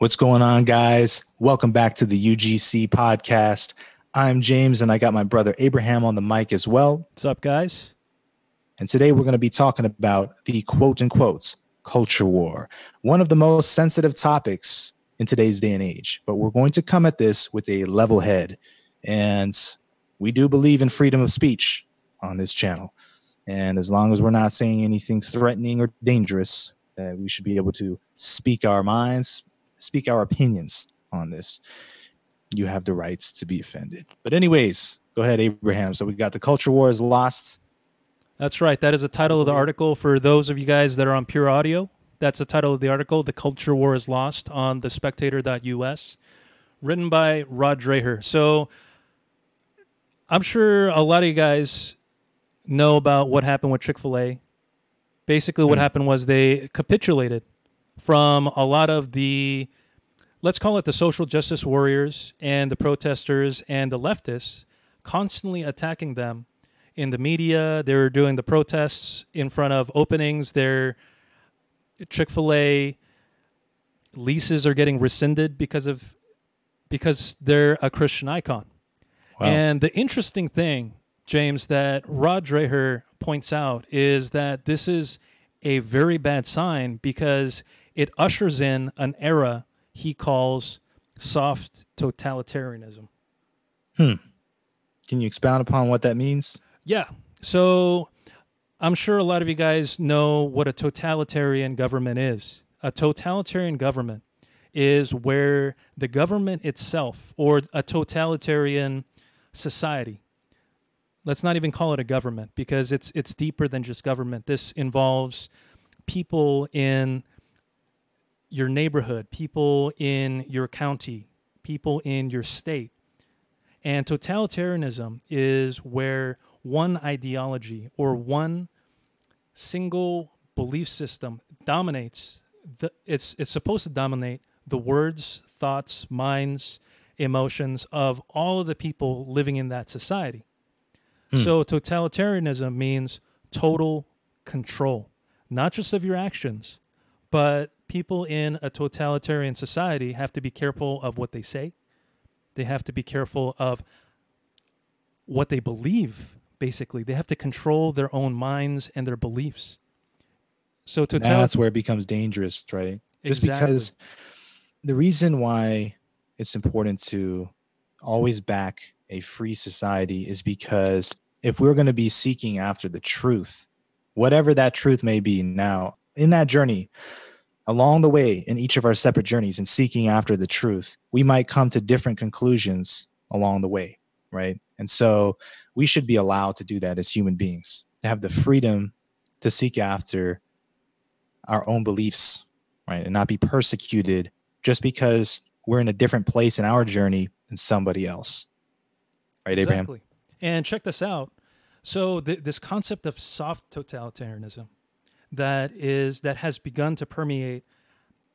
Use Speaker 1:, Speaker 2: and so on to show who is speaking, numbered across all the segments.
Speaker 1: What's going on, guys? Welcome back to the UGC podcast. I'm James, and I got my brother Abraham on the mic as well.
Speaker 2: What's up, guys?
Speaker 1: And today we're going to be talking about the quote unquote culture war, one of the most sensitive topics in today's day and age. But we're going to come at this with a level head. And we do believe in freedom of speech on this channel. And as long as we're not saying anything threatening or dangerous, uh, we should be able to speak our minds, speak our opinions on this. You have the rights to be offended. But, anyways, go ahead, Abraham. So, we got the culture war is lost.
Speaker 2: That's right. That is the title of the article for those of you guys that are on pure audio. That's the title of the article. The culture war is lost on the spectator.us, written by Rod Dreher. So, I'm sure a lot of you guys know about what happened with Chick fil A. Basically, what
Speaker 1: Mhm.
Speaker 2: happened was they capitulated from a lot of the, let's call it the social justice warriors and the protesters and the leftists constantly attacking them in the media. They're doing the protests in front of openings. Their Chick fil A leases are getting rescinded because of because they're a Christian icon.
Speaker 1: Wow.
Speaker 2: And the interesting thing, James, that Rod Dreher points out is that this is a very bad sign because it ushers in an era he calls soft totalitarianism. Hmm.
Speaker 1: Can you expound upon what that means?
Speaker 2: Yeah. So I'm sure a lot of you guys know what a totalitarian government is. A totalitarian government is where the government itself, or a totalitarian society, let's not even call it a government because it's it's deeper than just government. This involves people in your neighborhood, people in your county, people in your state. And totalitarianism is where one ideology or one single belief system dominates. The, it's, it's supposed to dominate the words, thoughts, minds, emotions of all of the people living in that society. Hmm. So, totalitarianism means total control, not just of your actions, but people in a totalitarian society have to be careful of what they say. They have to be careful of what they believe, basically. They have to control their own minds and their beliefs. So,
Speaker 1: That's where it becomes dangerous, right? Just
Speaker 2: Exactly.
Speaker 1: because the reason why it's important to always back a free society is because if we're going to be seeking after the truth, whatever that truth may be now, in that journey, along the way, in each of our separate journeys and seeking after the truth, we might come to different conclusions along the way, right? And so we should be allowed to do that as human beings, to have the freedom to seek after our own beliefs, right? And not be persecuted just because we're in a different place in our journey than somebody else. Right, Abraham?
Speaker 2: Exactly. And check this out. So th- this concept of soft totalitarianism that is that has begun to permeate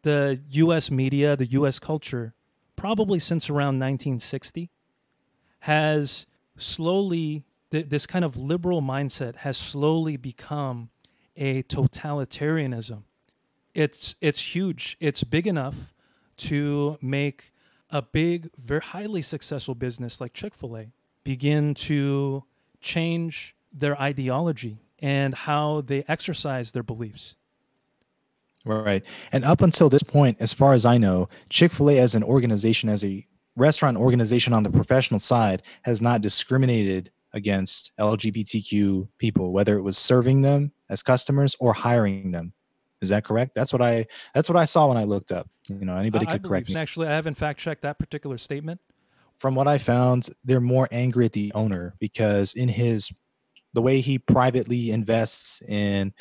Speaker 2: the U.S. media, the U.S. culture, probably since around 1960, has slowly th- this kind of liberal mindset has slowly become a totalitarianism. It's it's huge. It's big enough to make a big, very highly successful business like Chick Fil A begin to change their ideology and how they exercise their beliefs.
Speaker 1: Right. And up until this point, as far as I know, Chick fil A as an organization, as a restaurant organization on the professional side, has not discriminated against LGBTQ people, whether it was serving them as customers or hiring them. Is that correct? That's what I that's what I saw when I looked up. You know, anybody
Speaker 2: I, I
Speaker 1: could correct me.
Speaker 2: Actually, I haven't fact checked that particular statement.
Speaker 1: from what I found, they're more angry at the owner because in his the way he privately invests in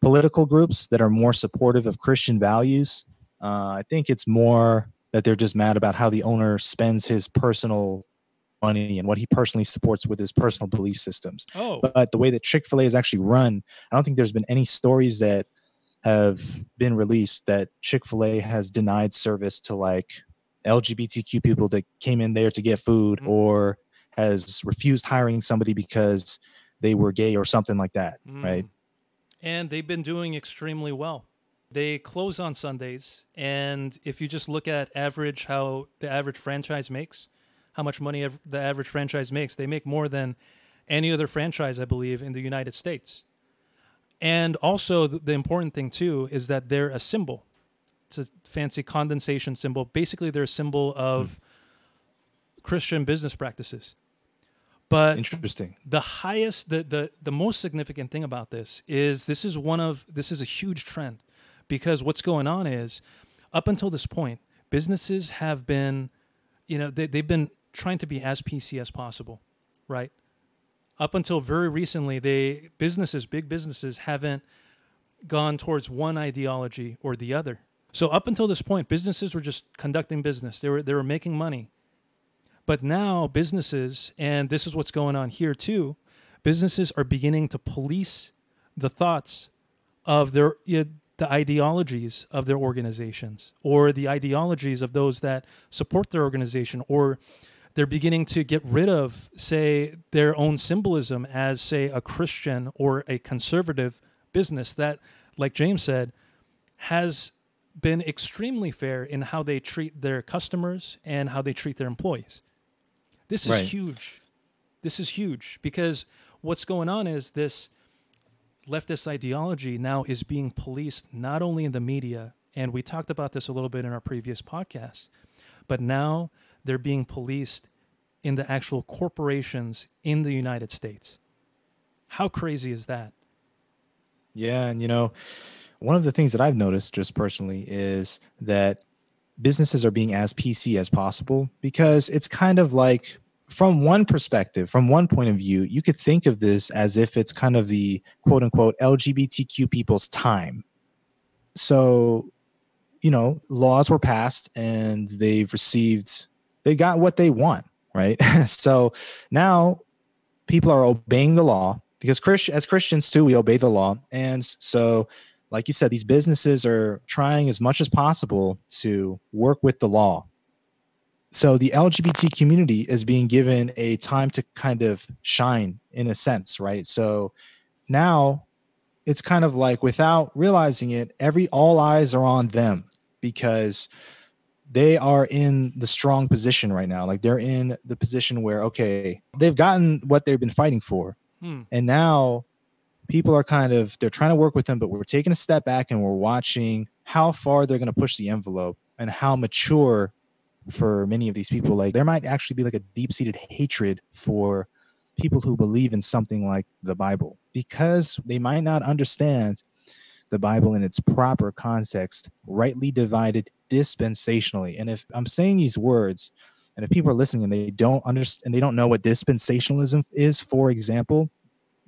Speaker 1: political groups that are more supportive of Christian values, uh, I think it's more that they're just mad about how the owner spends his personal money and what he personally supports with his personal belief systems.
Speaker 2: Oh,
Speaker 1: But the way that Chick fil A is actually run, I don't think there's been any stories that have been released that Chick fil A has denied service to like LGBTQ people that came in there to get food
Speaker 2: Mhm.
Speaker 1: or has refused hiring somebody because they were gay or something like that, right?
Speaker 2: Mm. And they've been doing extremely well. They close on Sundays, and if you just look at average how the average franchise makes, how much money the average franchise makes, they make more than any other franchise, I believe, in the United States. And also, the, the important thing too is that they're a symbol. It's a fancy condensation symbol. Basically, they're a symbol of Christian business practices. But
Speaker 1: Interesting.
Speaker 2: the highest the, the the most significant thing about this is this is one of this is a huge trend because what's going on is up until this point businesses have been you know they, they've been trying to be as pc as possible right? Up until very recently they businesses big businesses haven't gone towards one ideology or the other. So up until this point businesses were just conducting business. They were they were making money but now businesses, and this is what's going on here too, businesses are beginning to police the thoughts of their you know, the ideologies of their organizations or the ideologies of those that support their organization or they're beginning to get rid of say their own symbolism as say a christian or a conservative business that like james said has been extremely fair in how they treat their customers and how they treat their employees this is
Speaker 1: Right.
Speaker 2: huge. This is huge because what's going on is this leftist ideology now is being policed not only in the media, and we talked about this a little bit in our previous podcast, but now they're being policed in the actual corporations in the United States. How crazy is that?
Speaker 1: Yeah, and you know, one of the things that I've noticed just personally is that businesses are being as PC as possible because it's kind of like from one perspective, from one point of view, you could think of this as if it's kind of the quote unquote LGBTQ people's time. So, you know, laws were passed and they've received, they got what they want, right? so now people are obeying the law because as Christians too, we obey the law. And so, like you said, these businesses are trying as much as possible to work with the law. So the LGBT community is being given a time to kind of shine in a sense, right? So now it's kind of like without realizing it, every all eyes are on them because they are in the strong position right now. Like they're in the position where, okay, they've gotten what they've been fighting for.
Speaker 2: Hmm.
Speaker 1: And now people are kind of they're trying to work with them, but we're taking a step back and we're watching how far they're going to push the envelope and how mature for many of these people. Like there might actually be like a deep-seated hatred for people who believe in something like the Bible because they might not understand the Bible in its proper context, rightly divided dispensationally. And if I'm saying these words, and if people are listening and they don't understand, and they don't know what dispensationalism is, for example,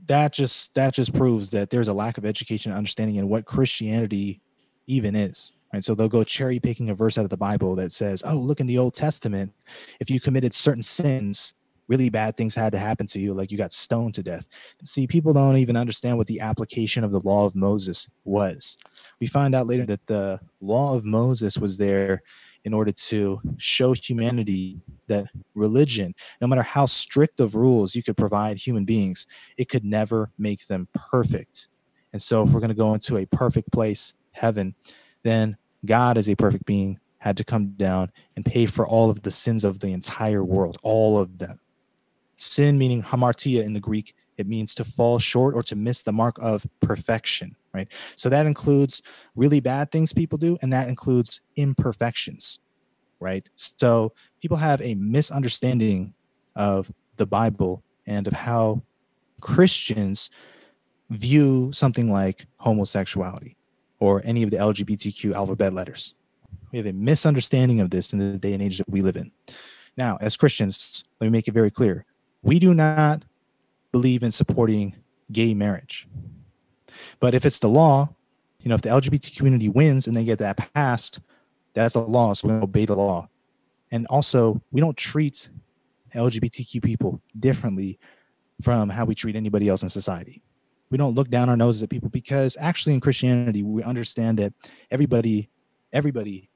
Speaker 1: that just that just proves that there's a lack of education and understanding in what Christianity even is. Right. So they'll go cherry picking a verse out of the Bible that says, Oh, look in the Old Testament, if you committed certain sins, really bad things had to happen to you, like you got stoned to death. See, people don't even understand what the application of the law of Moses was. We find out later that the law of Moses was there in order to show humanity that religion, no matter how strict of rules you could provide human beings, it could never make them perfect. And so, if we're going to go into a perfect place, heaven, then God, as a perfect being, had to come down and pay for all of the sins of the entire world, all of them. Sin, meaning hamartia in the Greek, it means to fall short or to miss the mark of perfection, right? So that includes really bad things people do, and that includes imperfections, right? So people have a misunderstanding of the Bible and of how Christians view something like homosexuality or any of the LGBTQ alphabet letters. We have a misunderstanding of this in the day and age that we live in. Now, as Christians, let me make it very clear we do not believe in supporting gay marriage. But if it's the law, you know, if the LGBT community wins and they get that passed, that's the law. So we obey the law. And also, we don't treat LGBTQ people differently from how we treat anybody else in society. We don't look down our noses at people because actually in Christianity, we understand that everybody, everybody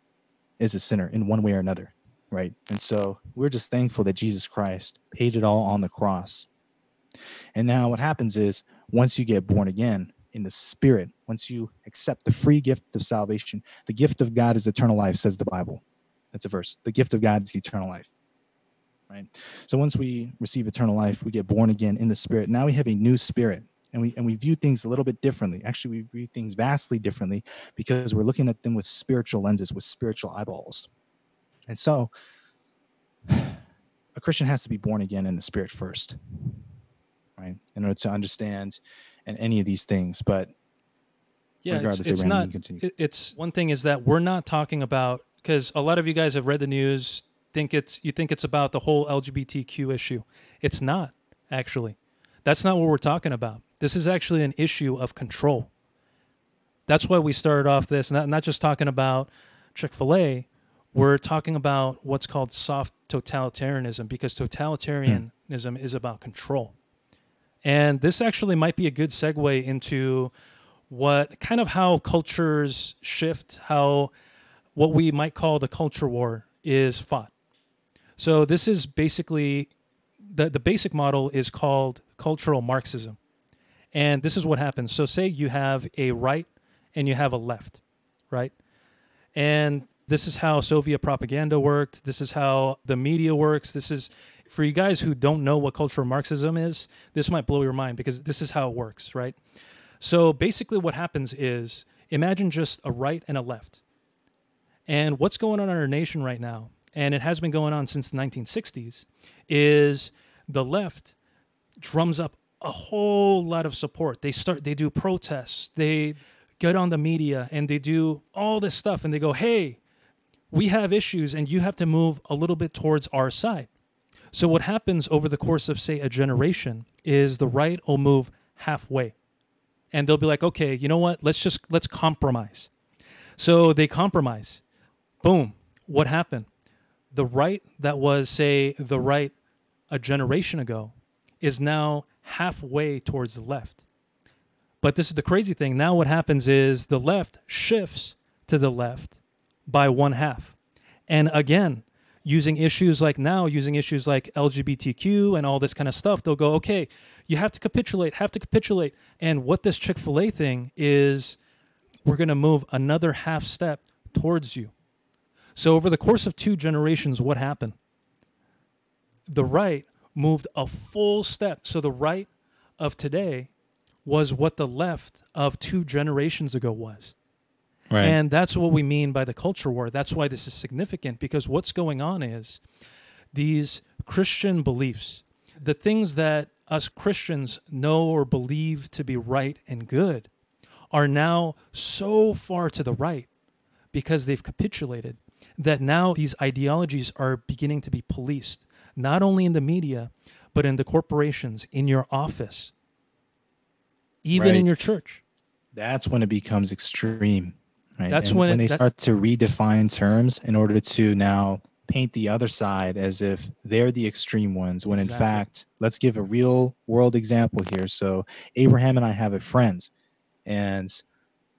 Speaker 1: is a sinner in one way or another. Right. And so we're just thankful that Jesus Christ paid it all on the cross. And now what happens is once you get born again in the spirit, once you accept the free gift of salvation, the gift of God is eternal life, says the Bible. That's a verse. The gift of God is eternal life. Right. So once we receive eternal life, we get born again in the spirit. Now we have a new spirit and we and we view things a little bit differently. Actually, we view things vastly differently because we're looking at them with spiritual lenses, with spiritual eyeballs. And so a Christian has to be born again in the spirit first, right? In order to understand and any of these things. But
Speaker 2: yeah, it's,
Speaker 1: regardless,
Speaker 2: it's
Speaker 1: Abraham,
Speaker 2: not. it- It's one thing is that we're not talking about because a lot of you guys have read the news. Think it's you think it's about the whole LGBTQ issue. It's not actually. That's not what we're talking about. This is actually an issue of control. That's why we started off this, not not just talking about Chick Fil A. We're talking about what's called soft totalitarianism because totalitarianism is about control. And this actually might be a good segue into what kind of how cultures shift, how what we might call the culture war is fought. So this is basically the the basic model is called cultural Marxism. And this is what happens. So say you have a right and you have a left, right? And this is how Soviet propaganda worked. This is how the media works. This is for you guys who don't know what cultural Marxism is, this might blow your mind because this is how it works, right? So basically, what happens is imagine just a right and a left. And what's going on in our nation right now, and it has been going on since the 1960s, is the left drums up a whole lot of support. They start, they do protests, they get on the media, and they do all this stuff, and they go, hey, we have issues, and you have to move a little bit towards our side. So what happens over the course of say a generation is the right will move halfway. And they'll be like, "Okay, you know what? Let's just let's compromise." So they compromise. Boom. What happened? The right that was say the right a generation ago is now halfway towards the left. But this is the crazy thing. Now what happens is the left shifts to the left by one half. And again, using issues like now, using issues like LGBTQ and all this kind of stuff, they'll go, okay, you have to capitulate, have to capitulate. And what this Chick fil A thing is, we're going to move another half step towards you. So, over the course of two generations, what happened? The right moved a full step. So, the right of today was what the left of two generations ago was.
Speaker 1: Right.
Speaker 2: And that's what we mean by the culture war. That's why this is significant because what's going on is these Christian beliefs, the things that us Christians know or believe to be right and good, are now so far to the right because they've capitulated that now these ideologies are beginning to be policed, not only in the media, but in the corporations, in your office, even
Speaker 1: Right.
Speaker 2: in your church.
Speaker 1: that's when it becomes extreme right
Speaker 2: That's
Speaker 1: And
Speaker 2: when it-
Speaker 1: they start to redefine terms in order to now paint the other side as if they're the extreme ones when
Speaker 2: Exactly.
Speaker 1: in fact let's give a real world example here so abraham and i have a friend and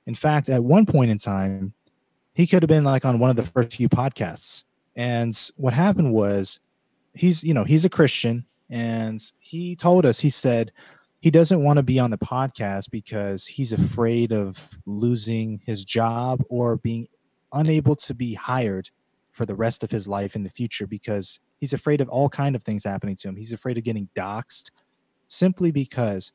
Speaker 1: in fact at one point in time he could have been like on one of the first few podcasts and what happened was he's you know he's a christian and he told us he said he doesn't want to be on the podcast because he's afraid of losing his job or being unable to be hired for the rest of his life in the future because he's afraid of all kind of things happening to him. He's afraid of getting doxxed simply because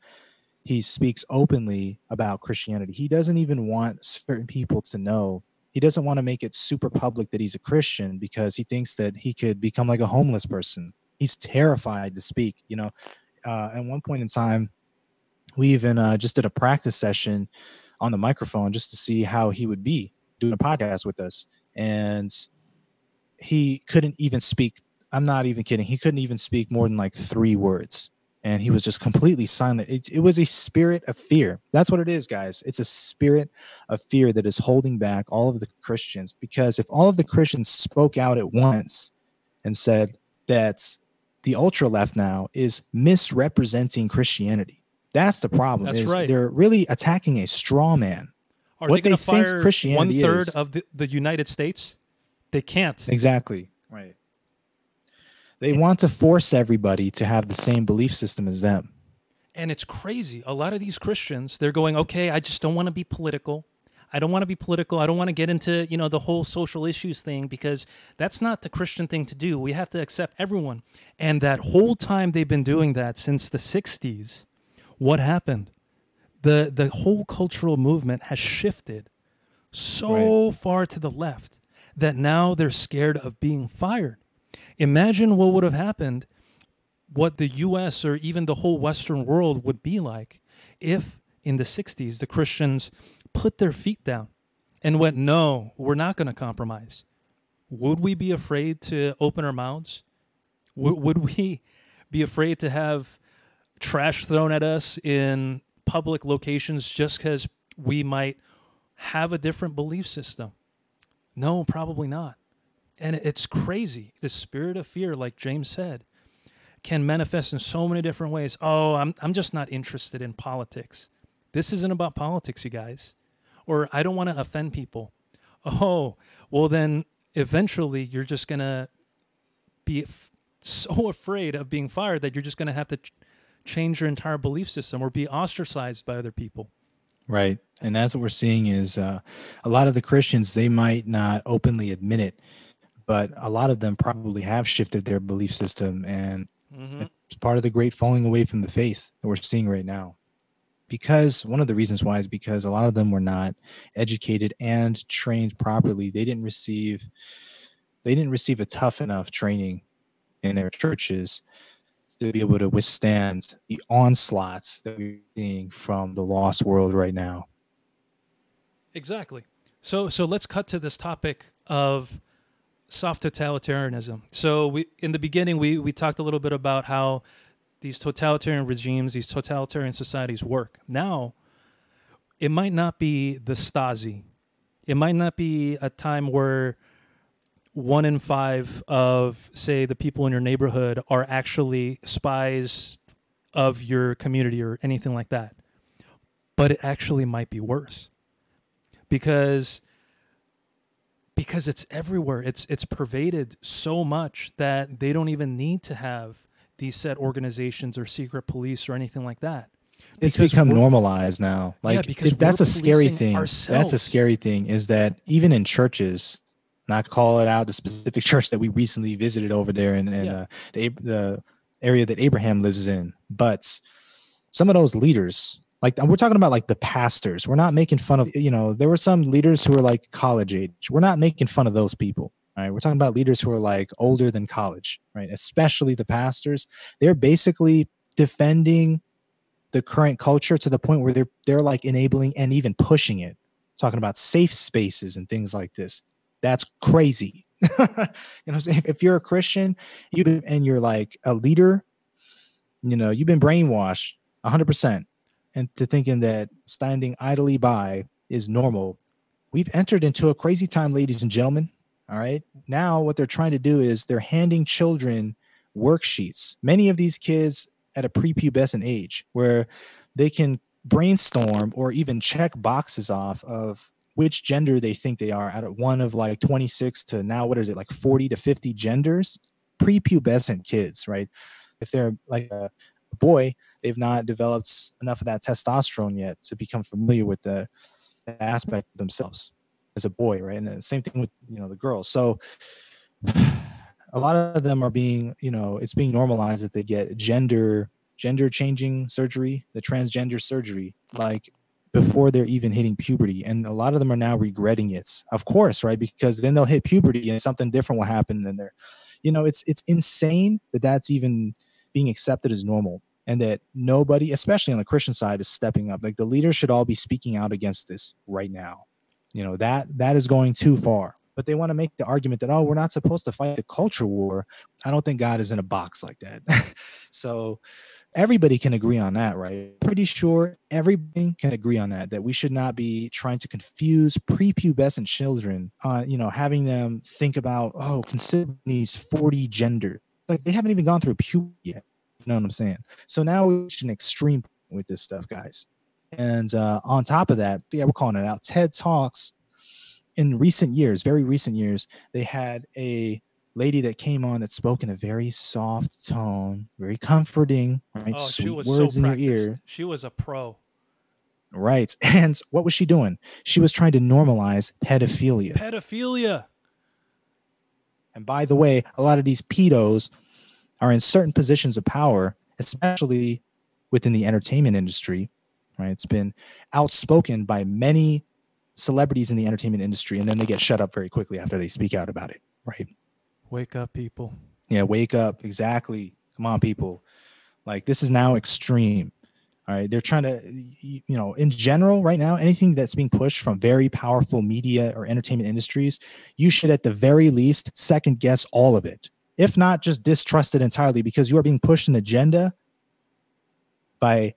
Speaker 1: he speaks openly about christianity. He doesn't even want certain people to know. He doesn't want to make it super public that he's a christian because he thinks that he could become like a homeless person. He's terrified to speak you know? Uh, at one point in time we even uh, just did a practice session on the microphone just to see how he would be doing a podcast with us. And he couldn't even speak i'm not even kidding he couldn't even speak more than like three words. And he was just completely silent. It, it was a spirit of fear. That's what it is guys. It's a spirit of fear that is holding back all of the christians. Because if all of the christians spoke out at once and said that the ultra left now is misrepresenting christianity that's the problem
Speaker 2: That's
Speaker 1: is
Speaker 2: right.
Speaker 1: they're really attacking a straw man
Speaker 2: Are
Speaker 1: What
Speaker 2: they going
Speaker 1: they
Speaker 2: to
Speaker 1: think
Speaker 2: fire
Speaker 1: Christianity
Speaker 2: third
Speaker 1: is.
Speaker 2: of the, the United States? They can't.
Speaker 1: Exactly. Right. They want to force everybody to have the same belief system as them.
Speaker 2: And it's crazy. A lot of these Christians, they're going, okay, I just don't want to be political. I don't want to be political. I don't want to get into, you know, the whole social issues thing because that's not the Christian thing to do. We have to accept everyone. And that whole time they've been doing that since the 60s, what happened? The the whole cultural movement has shifted so right. far to the left that now they're scared of being fired. Imagine what would have happened what the US or even the whole western world would be like if in the 60s the Christians put their feet down and went, no, we're not going to compromise. Would we be afraid to open our mouths? W- would we be afraid to have trash thrown at us in public locations just because we might have a different belief system? No, probably not. And it's crazy. The spirit of fear, like James said, can manifest in so many different ways. Oh, I'm, I'm just not interested in politics. This isn't about politics, you guys or I don't want to offend people. Oh, well, then eventually you're just going to be f- so afraid of being fired that you're just going to have to ch- change your entire belief system or be ostracized by other people.
Speaker 1: Right. And that's what we're seeing is uh, a lot of the Christians, they might not openly admit it, but a lot of them probably have shifted their belief system. And mm-hmm. it's part of the great falling away from the faith that we're seeing right now because one of the reasons why is because a lot of them were not educated and trained properly they didn't receive they didn't receive a tough enough training in their churches to be able to withstand the onslaughts that we're seeing from the lost world right now
Speaker 2: exactly so so let's cut to this topic of soft totalitarianism so we in the beginning we we talked a little bit about how these totalitarian regimes, these totalitarian societies work. Now, it might not be the Stasi. It might not be a time where one in five of, say, the people in your neighborhood are actually spies of your community or anything like that. But it actually might be worse because because it's everywhere. It's it's pervaded so much that they don't even need to have these set organizations or secret police or anything like that.
Speaker 1: It's become normalized now. Like yeah, because it, that's a scary thing. Ourselves. That's a scary thing is that even in churches, not call it out the specific church that we recently visited over there in, in yeah. uh, the, the area that Abraham lives in, but some of those leaders, like we're talking about like the pastors, we're not making fun of, you know, there were some leaders who were like college age. We're not making fun of those people. Right? We're talking about leaders who are like older than college, right? Especially the pastors. They're basically defending the current culture to the point where they're they're like enabling and even pushing it. Talking about safe spaces and things like this. That's crazy. you know what I'm saying? If you're a Christian, you and you're like a leader, you know, you've been brainwashed 100% into thinking that standing idly by is normal. We've entered into a crazy time, ladies and gentlemen. All right. Now, what they're trying to do is they're handing children worksheets. Many of these kids at a prepubescent age where they can brainstorm or even check boxes off of which gender they think they are out of one of like 26 to now what is it like 40 to 50 genders prepubescent kids right if they're like a boy they've not developed enough of that testosterone yet to become familiar with the, aspect of themselves as a boy, right? And the same thing with you know the girls. So a lot of them are being, you know, it's being normalized that they get gender gender changing surgery, the transgender surgery, like before they're even hitting puberty. And a lot of them are now regretting it. Of course, right? Because then they'll hit puberty and something different will happen and they're you know, it's it's insane that that's even being accepted as normal and that nobody, especially on the Christian side, is stepping up. Like the leaders should all be speaking out against this right now. You know, that that is going too far. But they want to make the argument that, oh, we're not supposed to fight the culture war. I don't think God is in a box like that. so everybody can agree on that, right? Pretty sure everybody can agree on that, that we should not be trying to confuse prepubescent children, on, you know, having them think about, oh, consider these 40 gender. Like they haven't even gone through puberty yet. You know what I'm saying? So now we're an extreme with this stuff, guys. And uh, on top of that, yeah, we're calling it out. TED Talks in recent years, very recent years, they had a lady that came on that spoke in a very soft tone, very comforting, right?
Speaker 2: Oh, she
Speaker 1: Sweet
Speaker 2: was
Speaker 1: words
Speaker 2: so
Speaker 1: in your ear.
Speaker 2: She was a pro.
Speaker 1: Right. And what was she doing? She was trying to normalize pedophilia.
Speaker 2: Pedophilia.
Speaker 1: And by the way, a lot of these pedos are in certain positions of power, especially within the entertainment industry. Right. It's been outspoken by many celebrities in the entertainment industry, and then they get shut up very quickly after they speak out about it. Right.
Speaker 2: Wake up, people.
Speaker 1: Yeah, wake up. Exactly. Come on, people. Like this is now extreme. All right. They're trying to, you know, in general, right now, anything that's being pushed from very powerful media or entertainment industries, you should at the very least second guess all of it. If not, just distrust it entirely because you are being pushed an agenda by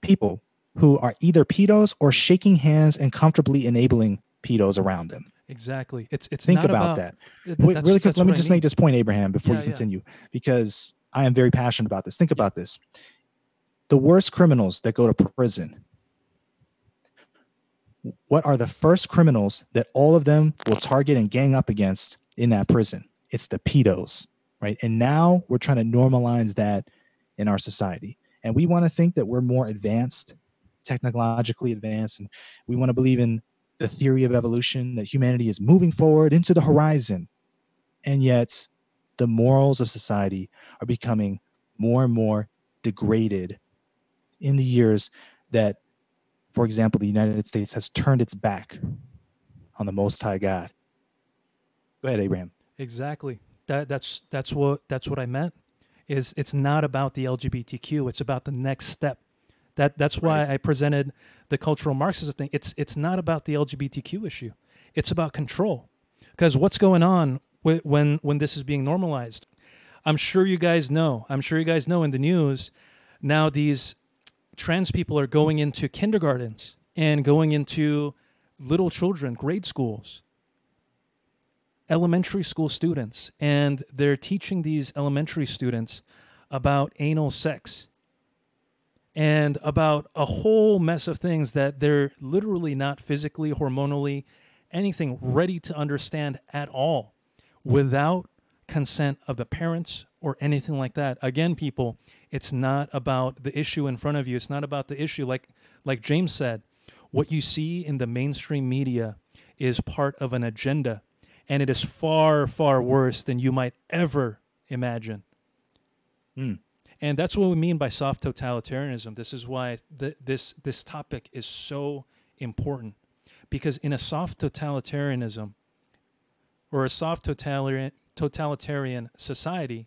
Speaker 1: people who are either pedos or shaking hands and comfortably enabling pedos around them.
Speaker 2: Exactly. It's it's
Speaker 1: Think
Speaker 2: not
Speaker 1: about, that.
Speaker 2: th-
Speaker 1: Wait, really quick, let me
Speaker 2: what I
Speaker 1: just
Speaker 2: mean.
Speaker 1: make this point, Abraham, before
Speaker 2: Yeah,
Speaker 1: you
Speaker 2: yeah.
Speaker 1: continue, because I am very passionate about this. Think about this. The worst criminals that go to prison, what are the first criminals that all of them will target and gang up against in that prison? It's the pedos, right? And now we're trying to normalize that in our society. And we want to think that we're more advanced, technologically advanced, and we want to believe in the theory of evolution that humanity is moving forward into the horizon. And yet, the morals of society are becoming more and more degraded in the years that, for example, the United States has turned its back on the Most High God. Go ahead, Abraham.
Speaker 2: Exactly. That that's that's what that's what I meant. Is it's not about the LGBTQ. It's about the next step. That that's why
Speaker 1: Right.
Speaker 2: I presented the cultural Marxism thing. It's it's not about the LGBTQ issue. It's about control. Because what's going on wh- when when this is being normalized? I'm sure you guys know. I'm sure you guys know in the news now these trans people are going into kindergartens and going into little children, grade schools elementary school students and they're teaching these elementary students about anal sex and about a whole mess of things that they're literally not physically, hormonally, anything ready to understand at all without consent of the parents or anything like that. Again, people, it's not about the issue in front of you. It's not about the issue like like James said. What you see in the mainstream media is part of an agenda and it is far far worse than you might ever imagine.
Speaker 1: Hmm.
Speaker 2: And that's what we mean by soft totalitarianism. This is why th- this this topic is so important because in a soft totalitarianism or a soft totalitarian totalitarian society,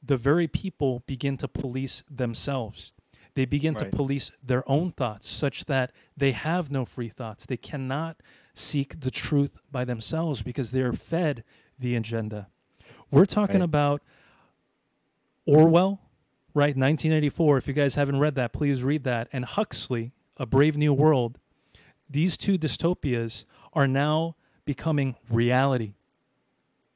Speaker 2: the very people begin to police themselves. They begin
Speaker 1: Right.
Speaker 2: to police their own thoughts such that they have no free thoughts. They cannot seek the truth by themselves because they're fed the agenda. We're talking
Speaker 1: Right.
Speaker 2: about Orwell, right? 1984. If you guys haven't read that, please read that. And Huxley, A Brave New World. These two dystopias are now becoming reality.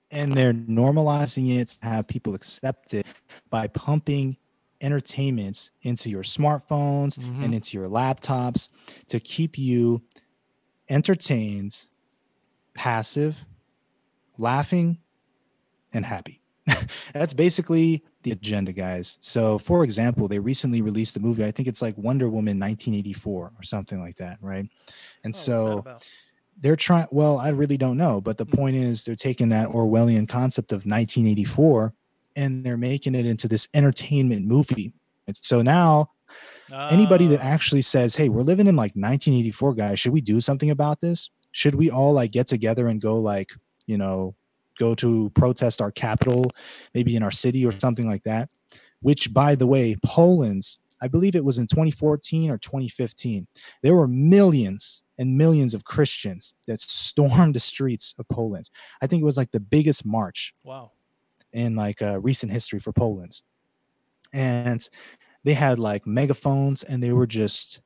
Speaker 1: and they're normalizing it to have people accept it by pumping entertainment into your smartphones
Speaker 2: Mhm.
Speaker 1: and into your laptops to keep you entertained, passive, laughing, and happy. That's basically the agenda, guys. So, for example, they recently released a movie. I think it's like Wonder Woman 1984 or something like that, right? And so they're trying well i really don't know but the
Speaker 2: Mm.
Speaker 1: point is they're taking that orwellian concept of 1984 and they're making it into this entertainment movie and so now anybody that
Speaker 2: Ah,
Speaker 1: actually says hey we're living in like 1984 guys should we do something about this should we all like get together and go like you know go to protest our capital maybe in our city or something like that which by the way poland's i believe it was in 2014 or 2015 there were millions and millions of christians that stormed the streets of poland i think it was like the biggest march
Speaker 2: wow.
Speaker 1: in like uh, recent history for Poland. And they had like megaphones and they were just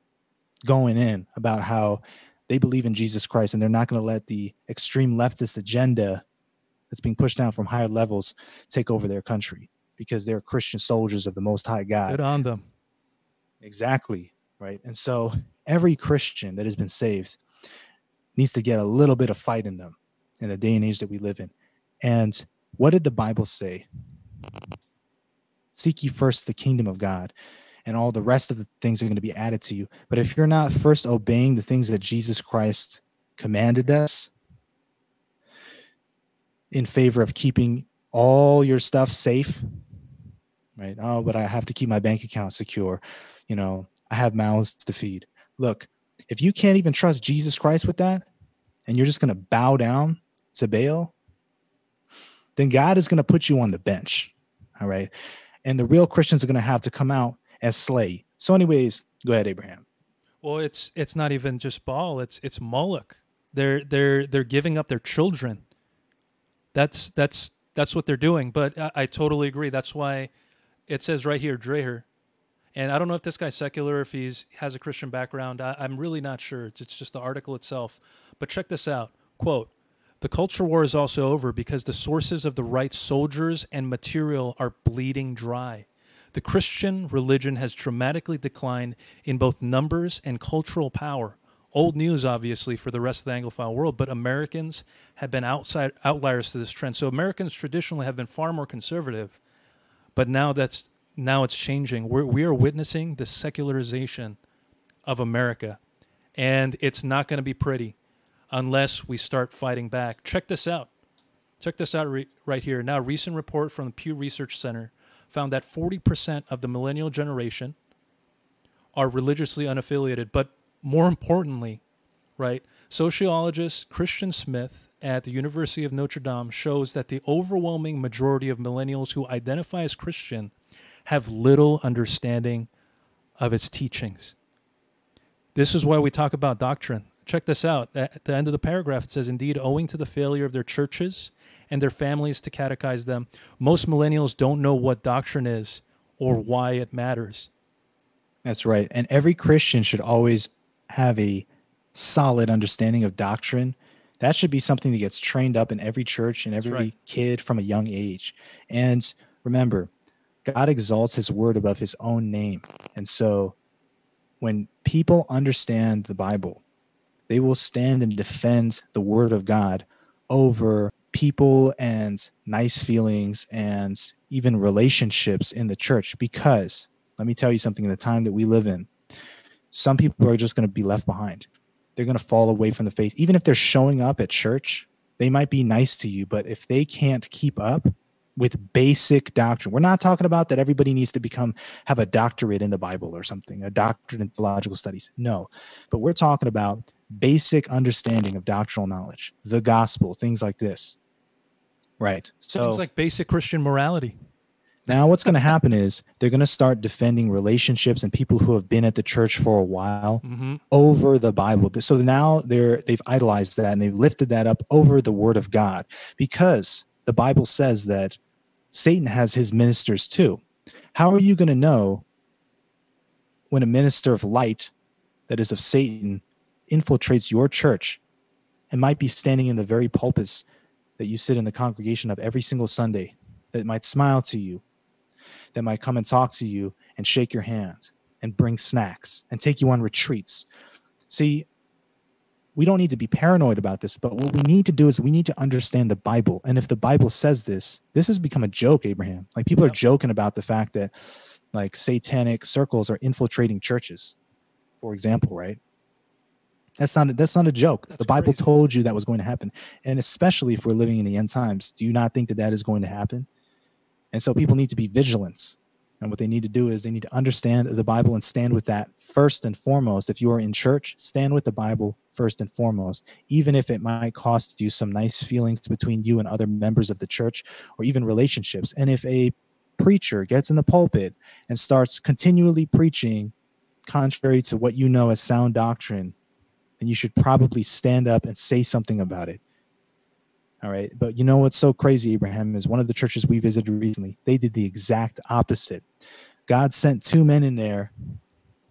Speaker 1: going in about how they believe in Jesus Christ and they're not going to let the extreme leftist agenda that's being pushed down from higher levels take over their country because they're Christian soldiers of the Most High God.
Speaker 2: Good on them.
Speaker 1: Exactly. Right. And so every Christian that has been saved needs to get a little bit of fight in them in the day and age that we live in. And What did the Bible say? Seek ye first the kingdom of God, and all the rest of the things are going to be added to you. But if you're not first obeying the things that Jesus Christ commanded us in favor of keeping all your stuff safe, right? Oh, but I have to keep my bank account secure. You know, I have mouths to feed. Look, if you can't even trust Jesus Christ with that, and you're just going to bow down to Baal, then God is going to put you on the bench. All right. And the real Christians are going to have to come out and slay. So, anyways, go ahead, Abraham.
Speaker 2: Well, it's it's not even just Baal. It's it's Moloch. They're they're they're giving up their children. That's that's that's what they're doing. But I, I totally agree. That's why it says right here, Dreher. And I don't know if this guy's secular, if he's has a Christian background. I, I'm really not sure. It's just the article itself. But check this out. Quote the culture war is also over because the sources of the right soldiers and material are bleeding dry. The Christian religion has dramatically declined in both numbers and cultural power. Old news, obviously, for the rest of the Anglophile world, but Americans have been outside outliers to this trend. So Americans traditionally have been far more conservative, but now that's now it's changing. We're, we are witnessing the secularization of America, and it's not going to be pretty unless we start fighting back. Check this out. Check this out re- right here. Now, a recent report from the Pew Research Center found that 40% of the millennial generation are religiously unaffiliated. But more importantly, right, sociologist Christian Smith at the University of Notre Dame shows that the overwhelming majority of millennials who identify as Christian have little understanding of its teachings. This is why we talk about doctrine. Check this out. At the end of the paragraph, it says, Indeed, owing to the failure of their churches and their families to catechize them, most millennials don't know what doctrine is or why it matters.
Speaker 1: That's right. And every Christian should always have a solid understanding of doctrine. That should be something that gets trained up in every church and every right. kid from a young age. And remember, God exalts his word above his own name. And so when people understand the Bible, they will stand and defend the word of God over people and nice feelings and even relationships in the church. Because let me tell you something in the time that we live in, some people are just going to be left behind. They're going to fall away from the faith. Even if they're showing up at church, they might be nice to you, but if they can't keep up with basic doctrine, we're not talking about that everybody needs to become have a doctorate in the Bible or something, a doctorate in theological studies. No, but we're talking about basic understanding of doctrinal knowledge, the gospel, things like this. Right.
Speaker 2: So it's like basic Christian morality.
Speaker 1: Now, what's going to happen is they're going to start defending relationships and people who have been at the church for a while mm-hmm. over the Bible. So now they're they've idolized that and they've lifted that up over the Word of God because the Bible says that Satan has his ministers too. How are you going to know when a minister of light that is of Satan infiltrates your church and might be standing in the very pulpits that you sit in the congregation of every single Sunday that might smile to you, that might come and talk to you and shake your hand and bring snacks and take you on retreats. See, we don't need to be paranoid about this, but what we need to do is we need to understand the Bible. And if the Bible says this, this has become a joke, Abraham. Like people yep. are joking about the fact that like satanic circles are infiltrating churches, for example, right? That's not a, that's not a joke. That's the Bible crazy. told you that was going to happen, and especially if we're living in the end times, do you not think that that is going to happen? And so people need to be vigilant. And what they need to do is they need to understand the Bible and stand with that first and foremost. If you are in church, stand with the Bible first and foremost, even if it might cost you some nice feelings between you and other members of the church or even relationships. And if a preacher gets in the pulpit and starts continually preaching contrary to what you know as sound doctrine, then you should probably stand up and say something about it. All right. But you know what's so crazy, Abraham, is one of the churches we visited recently, they did the exact opposite. God sent two men in there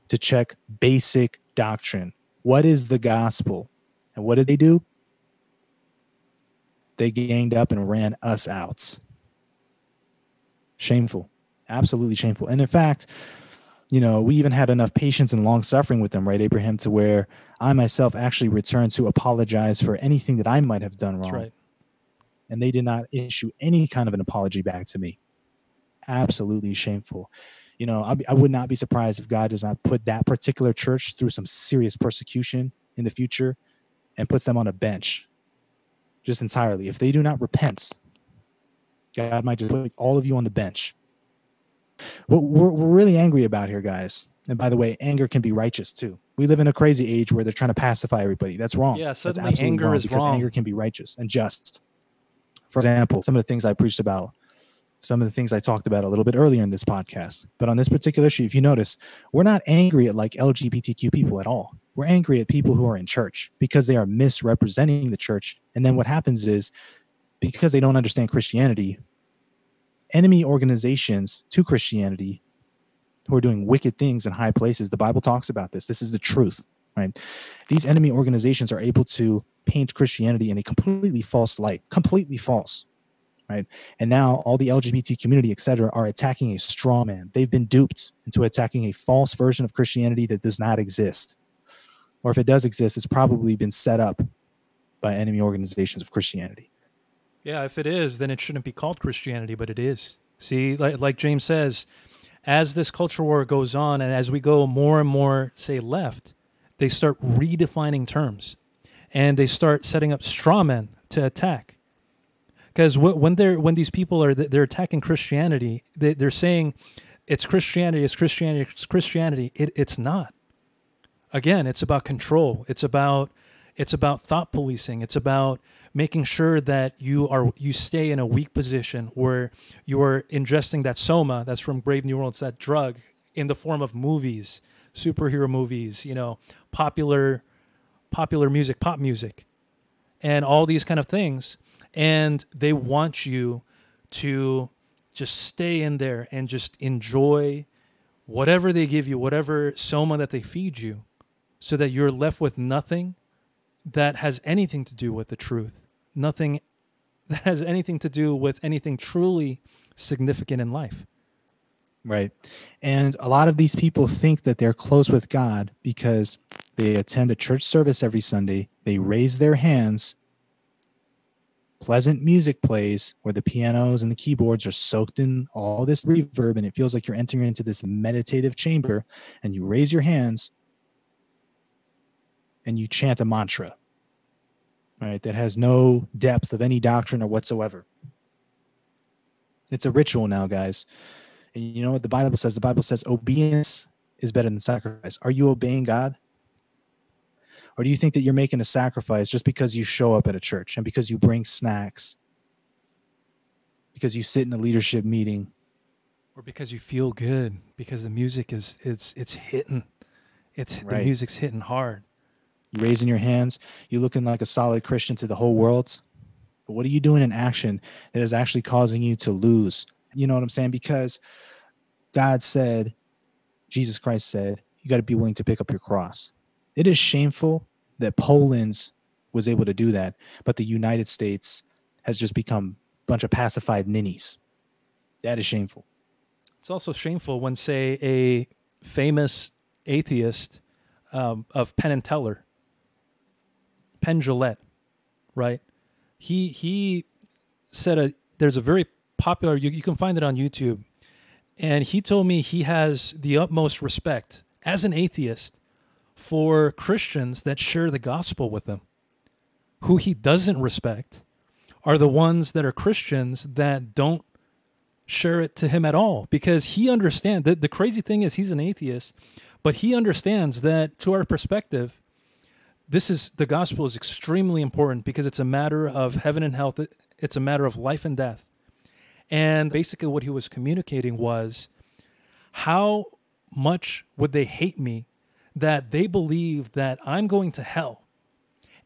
Speaker 1: to check basic doctrine. What is the gospel? And what did they do? They ganged up and ran us out. Shameful. Absolutely shameful. And in fact, you know, we even had enough patience and long suffering with them, right, Abraham, to where I myself actually returned to apologize for anything that I might have done wrong.
Speaker 2: That's right.
Speaker 1: And they did not issue any kind of an apology back to me. Absolutely shameful. You know, I, I would not be surprised if God does not put that particular church through some serious persecution in the future and puts them on a bench just entirely. If they do not repent, God might just put all of you on the bench. What we're, we're really angry about here, guys, and by the way, anger can be righteous too. We live in a crazy age where they're trying to pacify everybody. That's wrong.
Speaker 2: Yeah,
Speaker 1: That's
Speaker 2: suddenly
Speaker 1: absolutely
Speaker 2: anger
Speaker 1: wrong
Speaker 2: is
Speaker 1: because
Speaker 2: wrong.
Speaker 1: anger can be righteous and just. For example, some of the things I preached about, some of the things I talked about a little bit earlier in this podcast. But on this particular issue, if you notice, we're not angry at like LGBTQ people at all. We're angry at people who are in church because they are misrepresenting the church. And then what happens is because they don't understand Christianity, enemy organizations to Christianity who are doing wicked things in high places. The Bible talks about this. This is the truth, right? These enemy organizations are able to paint Christianity in a completely false light, completely false, right? And now all the LGBT community, et cetera, are attacking a straw man. They've been duped into attacking a false version of Christianity that does not exist. Or if it does exist, it's probably been set up by enemy organizations of Christianity.
Speaker 2: Yeah, if it is, then it shouldn't be called Christianity, but it is. See, like, like James says, as this culture war goes on and as we go more and more, say, left, they start redefining terms and they start setting up straw men to attack. Because when they're when these people are they're attacking Christianity, they, they're saying it's Christianity, it's Christianity, it's Christianity. It, it's not. Again, it's about control. It's about it's about thought policing. It's about making sure that you are you stay in a weak position where you are ingesting that soma that's from Brave New World. It's that drug in the form of movies, superhero movies, you know, popular popular music, pop music, and all these kind of things. And they want you to just stay in there and just enjoy whatever they give you, whatever soma that they feed you, so that you're left with nothing that has anything to do with the truth, nothing that has anything to do with anything truly significant in life.
Speaker 1: Right. And a lot of these people think that they're close with God because they attend a church service every Sunday, they raise their hands, pleasant music plays where the pianos and the keyboards are soaked in all this reverb, and it feels like you're entering into this meditative chamber, and you raise your hands and you chant a mantra, right? That has no depth of any doctrine or whatsoever. It's a ritual now, guys. And you know what the Bible says? The Bible says obedience is better than sacrifice. Are you obeying God? Or do you think that you're making a sacrifice just because you show up at a church and because you bring snacks? Because you sit in a leadership meeting?
Speaker 2: Or because you feel good, because the music is it's it's hitting. It's the music's hitting hard.
Speaker 1: You raising your hands, you looking like a solid Christian to the whole world. But what are you doing in action that is actually causing you to lose? You know what I'm saying? Because God said, Jesus Christ said, you got to be willing to pick up your cross. It is shameful that Poland's was able to do that, but the United States has just become a bunch of pacified ninnies. That is shameful.
Speaker 2: It's also shameful when, say, a famous atheist um, of Penn and Teller, Penn right? He he said a there's a very popular you, you can find it on YouTube, and he told me he has the utmost respect as an atheist for Christians that share the gospel with him. Who he doesn't respect are the ones that are Christians that don't share it to him at all. Because he understands that the crazy thing is he's an atheist but he understands that to our perspective this is the gospel is extremely important because it's a matter of heaven and hell it's a matter of life and death and basically what he was communicating was how much would they hate me that they believe that I'm going to hell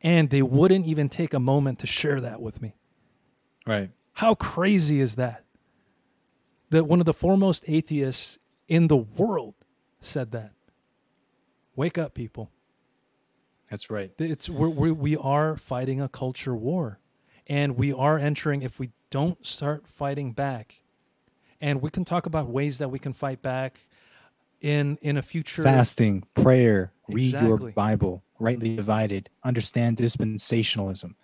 Speaker 2: and they wouldn't even take a moment to share that with me
Speaker 1: Right.
Speaker 2: how crazy is that? That one of the foremost atheists in the world said that. Wake up, people.
Speaker 1: That's right.
Speaker 2: It's we're, we we are fighting a culture war, and we are entering. If we don't start fighting back, and we can talk about ways that we can fight back in in a future.
Speaker 1: Fasting, prayer, read your Bible, rightly divided, understand dispensationalism.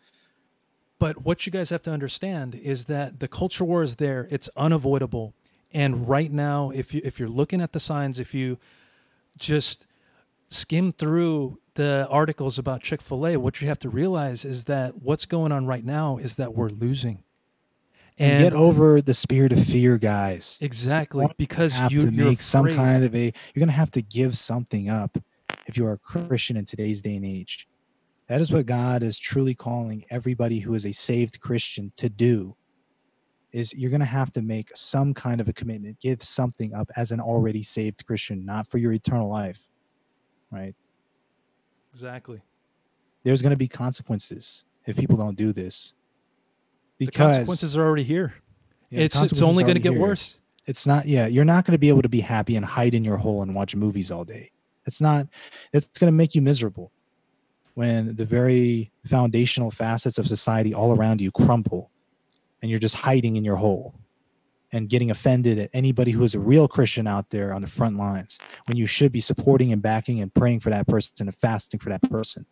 Speaker 2: But what you guys have to understand is that the culture war is there. It's unavoidable. And right now, if you if you're looking at the signs, if you just skim through the articles about Chick-fil-A, what you have to realize is that what's going on right now is that we're losing.
Speaker 1: And, get over the spirit of fear, guys.
Speaker 2: Exactly, because
Speaker 1: have
Speaker 2: you
Speaker 1: to
Speaker 2: you're
Speaker 1: make some kind of a. You're gonna have to give something up if you are a Christian in today's day and age. That is what God is truly calling everybody who is a saved Christian to do. Is you're gonna have to make some kind of a commitment, give something up as an already saved Christian, not for your eternal life, right?
Speaker 2: Exactly.
Speaker 1: There's gonna be consequences if people don't do this.
Speaker 2: The
Speaker 1: Because
Speaker 2: consequences are already here.
Speaker 1: Yeah,
Speaker 2: it's it's only going to get
Speaker 1: here.
Speaker 2: worse.
Speaker 1: It's not, yeah, you're not going to be able to be happy and hide in your hole and watch movies all day. It's not, it's going to make you miserable when the very foundational facets of society all around you crumble and you're just hiding in your hole and getting offended at anybody who is a real Christian out there on the front lines when you should be supporting and backing and praying for that person and fasting for that person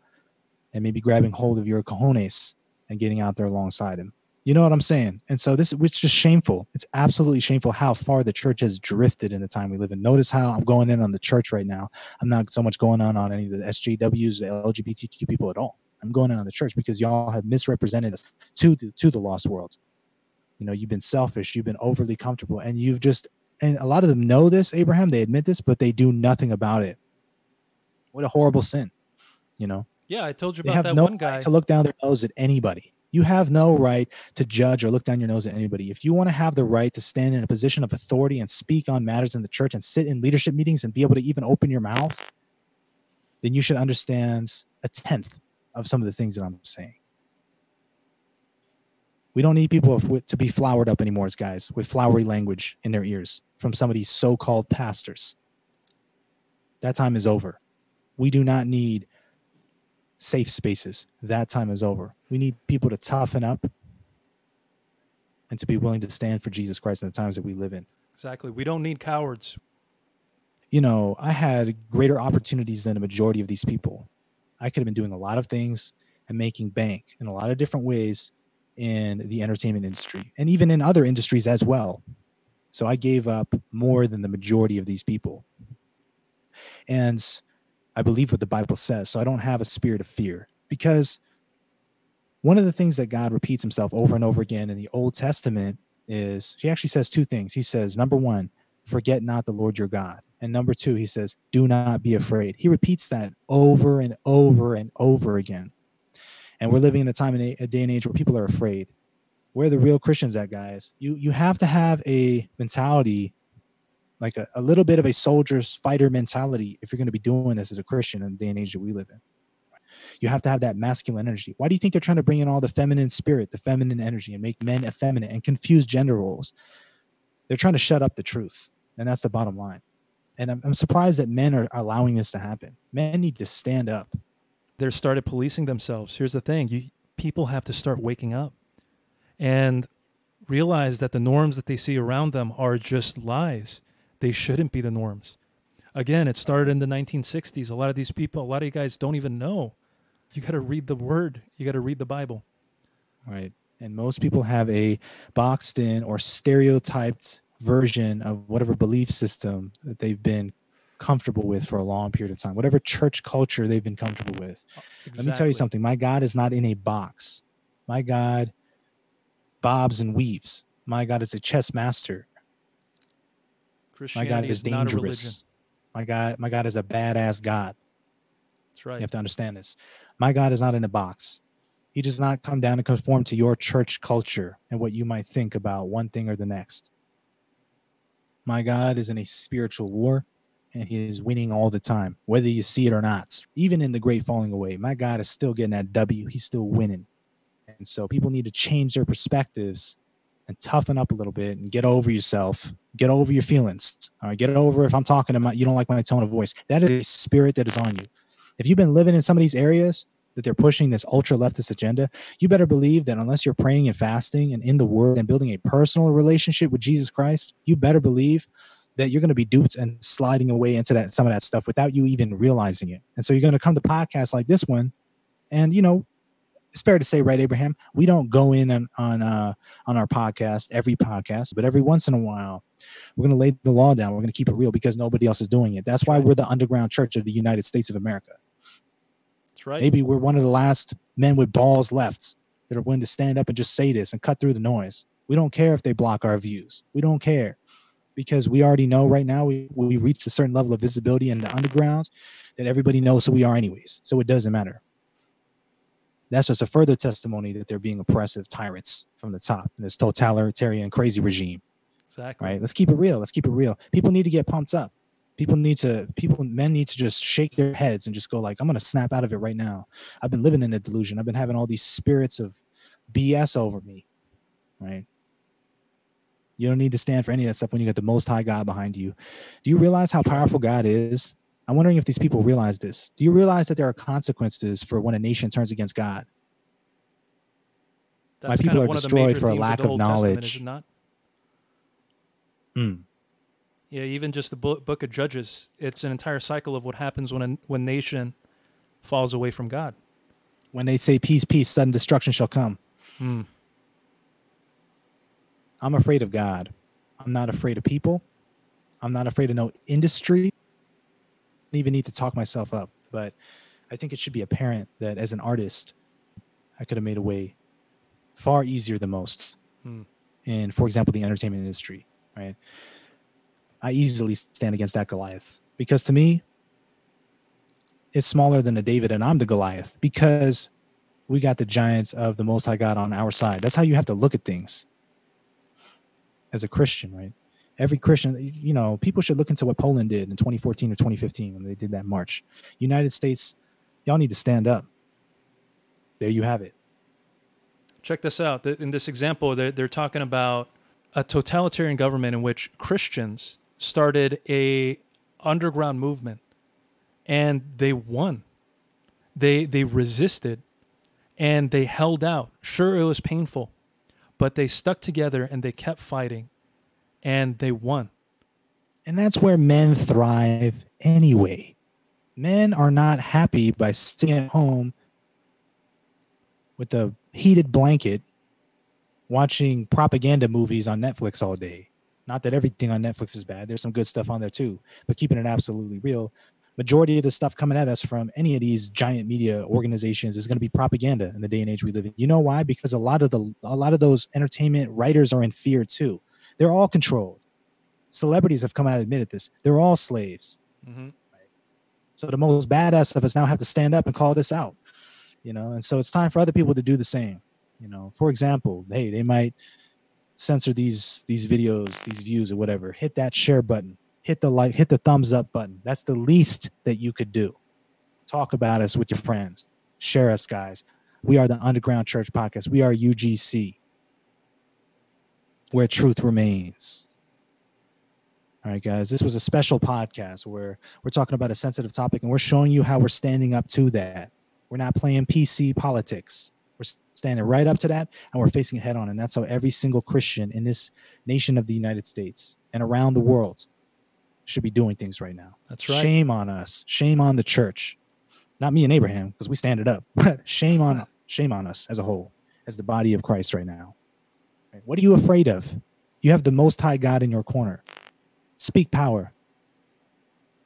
Speaker 1: and maybe grabbing hold of your cojones and getting out there alongside him. You know what I'm saying? And so this it's just shameful. It's absolutely shameful how far the church has drifted in the time we live in. Notice how I'm going in on the church right now. I'm not so much going on on any of the SJWs, the LGBTQ people at all. I'm going in on the church because y'all have misrepresented us to the to the lost world. You know, you've been selfish, you've been overly comfortable, and you've just and a lot of them know this, Abraham, they admit this, but they do nothing about it. What a horrible sin, you know
Speaker 2: Yeah, I told you
Speaker 1: they
Speaker 2: about that
Speaker 1: no
Speaker 2: one guy.
Speaker 1: right to look down their nose at anybody. You have no right to judge or look down your nose at anybody. If you want to have the right to stand in a position of authority and speak on matters in the church and sit in leadership meetings and be able to even open your mouth, then you should understand a tenth of some of the things that I'm saying. We don't need people to be flowered up anymore, as guys, with flowery language in their ears from some of these so called pastors. That time is over. We do not need safe spaces. That time is over. We need people to toughen up and to be willing to stand for Jesus Christ in the times that we live in.
Speaker 2: exactly. We don't need cowards.
Speaker 1: You know, I had greater opportunities than a majority of these people. I could have been doing a lot of things and making bank in a lot of different ways in the entertainment industry and even in other industries as well. So I gave up more than the majority of these people. And I believe what the Bible says. So I don't have a spirit of fear because one of the things that God repeats himself over and over again in the Old Testament is he actually says two things. He says, number one, forget not the Lord your God. And number two, he says, do not be afraid. He repeats that over and over and over again. And we're mm-hmm. living in a time and a, day and age where people are afraid. Where are the real Christians at, guys? You you have to have a mentality like a, a little bit of a soldier's fighter mentality if you're going to be doing this as a Christian in the day and age that we live in. You have to have that masculine energy. Why do you think they're trying to bring in all the feminine spirit, the feminine energy, and make men effeminate and confuse gender roles? They're trying to shut up the truth. And that's the bottom line. And I'm, I'm surprised that men are allowing this to happen. Men need to stand up.
Speaker 2: They started policing themselves. Here's the thing: you people have to start waking up and realize that the norms that they see around them are just lies. They shouldn't be the norms. Again, it started in the 1960s. A lot of these people, a lot of you guys don't even know. You got to read the word. You got to read the Bible.
Speaker 1: right? And most people have a boxed in or stereotyped version of whatever belief system that they've been comfortable with for a long period of time, whatever church culture they've been comfortable with. Uh, Let me tell you something. My God is not in a box. My God bobs and weaves. My God is a chess master. My God is
Speaker 2: is not a religion.
Speaker 1: dangerous. My God, my God is a badass God.
Speaker 2: That's right.
Speaker 1: You have to understand this. My God is not in a box. He does not come down and conform to your church culture and what you might think about one thing or the next. My God is in a spiritual war and he is winning all the time, whether you see it or not. Even in the great falling away, my God is still getting that W. He's still winning. And so people need to change their perspectives and toughen up a little bit and get over yourself. Get over your feelings. All right. Get over if I'm talking about you don't like my tone of voice. That is a spirit that is on you. If you've been living in some of these areas that they're pushing this ultra leftist agenda, you better believe that unless you're praying and fasting and in the word and building a personal relationship with Jesus Christ, you better believe that you're going to be duped and sliding away into that some of that stuff without you even realizing it. And so you're going to come to podcasts like this one and you know it's fair to say, right, Abraham? We don't go in on on, uh, on our podcast every podcast, but every once in a while, we're going to lay the law down. We're going to keep it real because nobody else is doing it. That's why we're the underground church of the United States of America.
Speaker 2: That's right.
Speaker 1: Maybe we're one of the last men with balls left that are willing to stand up and just say this and cut through the noise. We don't care if they block our views. We don't care because we already know right now we we reached a certain level of visibility in the underground that everybody knows who we are anyways. So it doesn't matter. That's just a further testimony that they're being oppressive tyrants from the top in this totalitarian crazy regime.
Speaker 2: Exactly.
Speaker 1: Right? Let's keep it real. Let's keep it real. People need to get pumped up. People need to people men need to just shake their heads and just go like, I'm gonna snap out of it right now. I've been living in a delusion. I've been having all these spirits of BS over me. Right? You don't need to stand for any of that stuff when you got the most high God behind you. Do you realize how powerful God is? I'm wondering if these people realize this. Do you realize that there are consequences for when a nation turns against God?
Speaker 2: That's
Speaker 1: My people
Speaker 2: kind of
Speaker 1: are
Speaker 2: of
Speaker 1: destroyed for a lack
Speaker 2: the
Speaker 1: of knowledge.
Speaker 2: is it not?
Speaker 1: Hmm.
Speaker 2: Yeah, even just the book, book of Judges, it's an entire cycle of what happens when a when nation falls away from God.
Speaker 1: When they say peace, peace, sudden destruction shall come.
Speaker 2: Hmm.
Speaker 1: I'm afraid of God. I'm not afraid of people. I'm not afraid of no industry. I don't even need to talk myself up, but I think it should be apparent that as an artist, I could have made a way far easier than most.
Speaker 2: Hmm.
Speaker 1: In, for example, the entertainment industry, right? I easily stand against that Goliath because to me, it's smaller than a David and I'm the Goliath because we got the giants of the Most High God on our side. That's how you have to look at things as a Christian, right? Every Christian, you know, people should look into what Poland did in 2014 or 2015 when they did that march. United States, y'all need to stand up. There you have it.
Speaker 2: Check this out. In this example, they're, they're talking about a totalitarian government in which Christians started a underground movement and they won. They they resisted and they held out. Sure it was painful, but they stuck together and they kept fighting and they won.
Speaker 1: And that's where men thrive anyway. Men are not happy by sitting at home with a heated blanket watching propaganda movies on Netflix all day. Not that everything on Netflix is bad. There's some good stuff on there too. But keeping it absolutely real, majority of the stuff coming at us from any of these giant media organizations is going to be propaganda in the day and age we live in. You know why? Because a lot of the a lot of those entertainment writers are in fear too. They're all controlled. Celebrities have come out and admitted this. They're all slaves.
Speaker 2: Mm-hmm.
Speaker 1: So the most badass of us now have to stand up and call this out. You know, and so it's time for other people to do the same. You know, for example, hey, they might censor these these videos, these views or whatever. Hit that share button. Hit the like, hit the thumbs up button. That's the least that you could do. Talk about us with your friends. Share us, guys. We are the Underground Church Podcast. We are UGC, where truth remains. All right, guys, this was a special podcast where we're talking about a sensitive topic and we're showing you how we're standing up to that. We're not playing PC politics. We're standing right up to that and we're facing it head on. And that's how every single Christian in this nation of the United States and around the world should be doing things right now.
Speaker 2: That's right.
Speaker 1: Shame on us. Shame on the church. Not me and Abraham, because we stand it up. But shame on shame on us as a whole, as the body of Christ right now. What are you afraid of? You have the most high God in your corner. Speak power.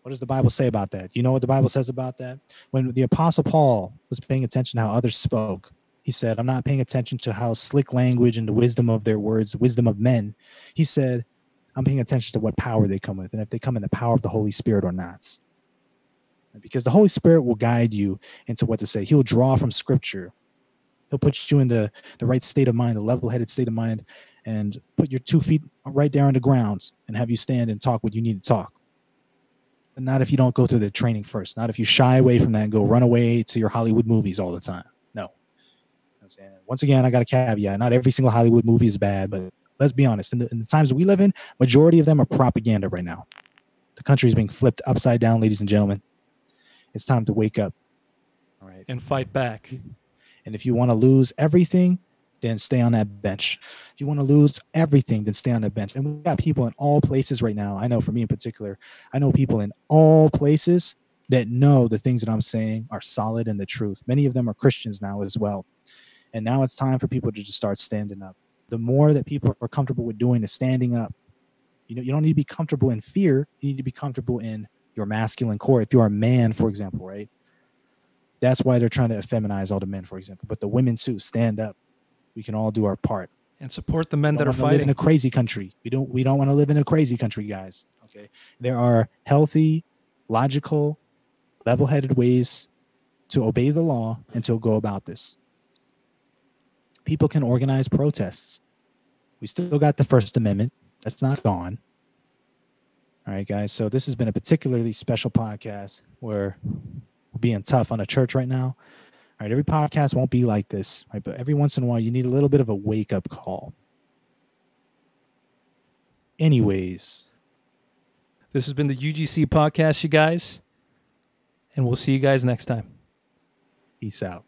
Speaker 1: What does the Bible say about that? You know what the Bible says about that? When the apostle Paul was paying attention to how others spoke, he said, I'm not paying attention to how slick language and the wisdom of their words, wisdom of men. He said, I'm paying attention to what power they come with and if they come in the power of the Holy Spirit or not. Because the Holy Spirit will guide you into what to say. He'll draw from scripture. He'll put you in the, the right state of mind, the level headed state of mind, and put your two feet right there on the ground and have you stand and talk what you need to talk. But not if you don't go through the training first. Not if you shy away from that and go run away to your Hollywood movies all the time. No. Once again, I got a caveat. Not every single Hollywood movie is bad, but let's be honest. In the, in the times we live in, majority of them are propaganda right now. The country is being flipped upside down, ladies and gentlemen. It's time to wake up. All right.
Speaker 2: And fight back.
Speaker 1: And if you want to lose everything, then stay on that bench. If you want to lose everything, then stay on that bench. And we got people in all places right now. I know for me in particular, I know people in all places that know the things that I'm saying are solid and the truth. Many of them are Christians now as well. And now it's time for people to just start standing up. The more that people are comfortable with doing is standing up. You know, you don't need to be comfortable in fear. You need to be comfortable in your masculine core. If you're a man, for example, right? That's why they're trying to feminize all the men, for example. But the women too, stand up. We can all do our part.
Speaker 2: And support the men that are
Speaker 1: wanna live in
Speaker 2: fighting.
Speaker 1: a crazy country. We don't we don't want to live in a crazy country, guys. Okay. There are healthy, logical, level-headed ways to obey the law and to go about this. People can organize protests. We still got the First Amendment. That's not gone. All right, guys. So this has been a particularly special podcast where we're being tough on a church right now. All right, every podcast won't be like this, right? But every once in a while, you need a little bit of a wake up call. Anyways,
Speaker 2: This has been the UGC podcast, you guys. And we'll see you guys next time.
Speaker 1: peace out.